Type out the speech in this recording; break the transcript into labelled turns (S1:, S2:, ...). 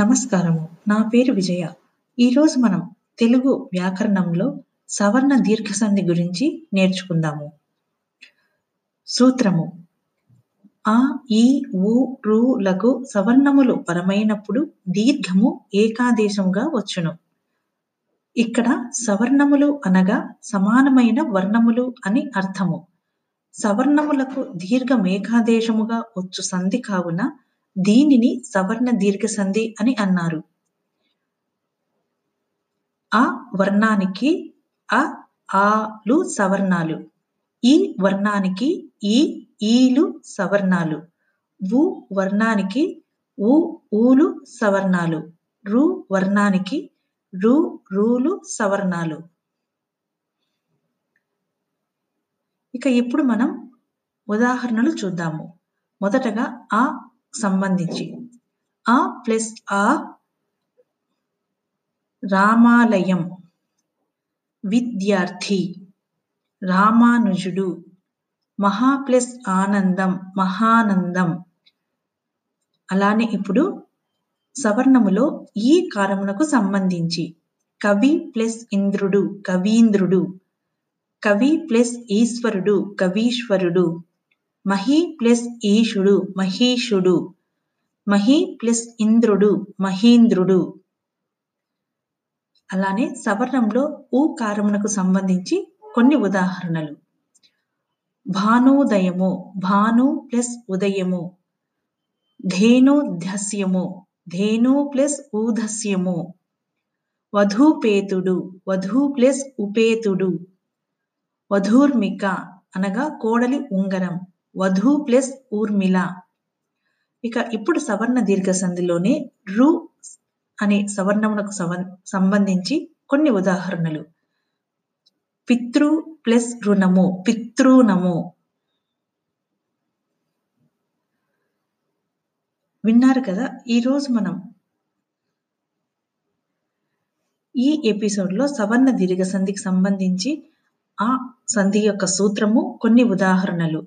S1: నమస్కారము. నా పేరు విజయ. ఈరోజు మనం తెలుగు వ్యాకరణంలో సవర్ణ దీర్ఘ సంధి గురించి నేర్చుకుందాము. సూత్రము. ఆ ఈ ఊ రు లకు సవర్ణములు పరమైనప్పుడు దీర్ఘము ఏకాదేశముగా వచ్చును. ఇక్కడ సవర్ణములు అనగా సమానమైన వర్ణములు అని అర్థము. సవర్ణములకు దీర్ఘమేకాదేశముగా వచ్చు సంధి కావున దీనిని సవర్ణ దీర్ఘ సంధి అని అన్నారు. ఆ వర్ణానికి అ ఆలు సవర్ణాలు. ఈ వర్ణానికి ఈ ఈలు సవర్ణాలు. వు వర్ణానికి ఉ ఊలు సవర్ణాలు. రు వర్ణానికి రు రూలు సవర్ణాలు. ఇక ఇప్పుడు మనం ఉదాహరణలు చూద్దాము. మొదటగా ఆ సంబంధించి. ఆ ప్లస్ ఆ రామాలయం. విద్యార్థి. రామానుజుడు. మహా ప్లస్ ఆనందం మహానందం. అలానే ఇప్పుడు సవర్ణములో ఈ కారమునకు సంబంధించి. కవి ప్లస్ ఇంద్రుడు కవీంద్రుడు. కవి ప్లస్ ఈశ్వరుడు కవీశ్వరుడు. మహి ప్లస్ ఈశుడు మహీషుడు. మహి ప్లస్ ఇంద్రుడు మహీంద్రుడు. అలానే సవర్ణంలో ఊ కారమునకు సంబంధించి కొన్ని ఉదాహరణలు. భానోదయము భాను ప్లస్ ఉదయము. ధేనుధస్యము ధేను ప్లస్ ఊధస్యము వధూపేతుడు వధూ ప్లస్ ఉపేతుడు. వధూర్మిక అనగా కోడలి ఉంగరం. వధూ ప్లస్ ఊర్మిళ. ఇక ఇప్పుడు సవర్ణ దీర్ఘ సంధిలోనే రు అనే సవర్ణమునకు సంబంధించి కొన్ని ఉదాహరణలు. పితృ ప్లస్ రుణము పితృనము విన్నారు కదా ఈరోజు మనం ఈ ఎపిసోడ్లో సవర్ణ దీర్ఘ సంధికి సంబంధించి ఆ సంధి యొక్క సూత్రము కొన్ని ఉదాహరణలు.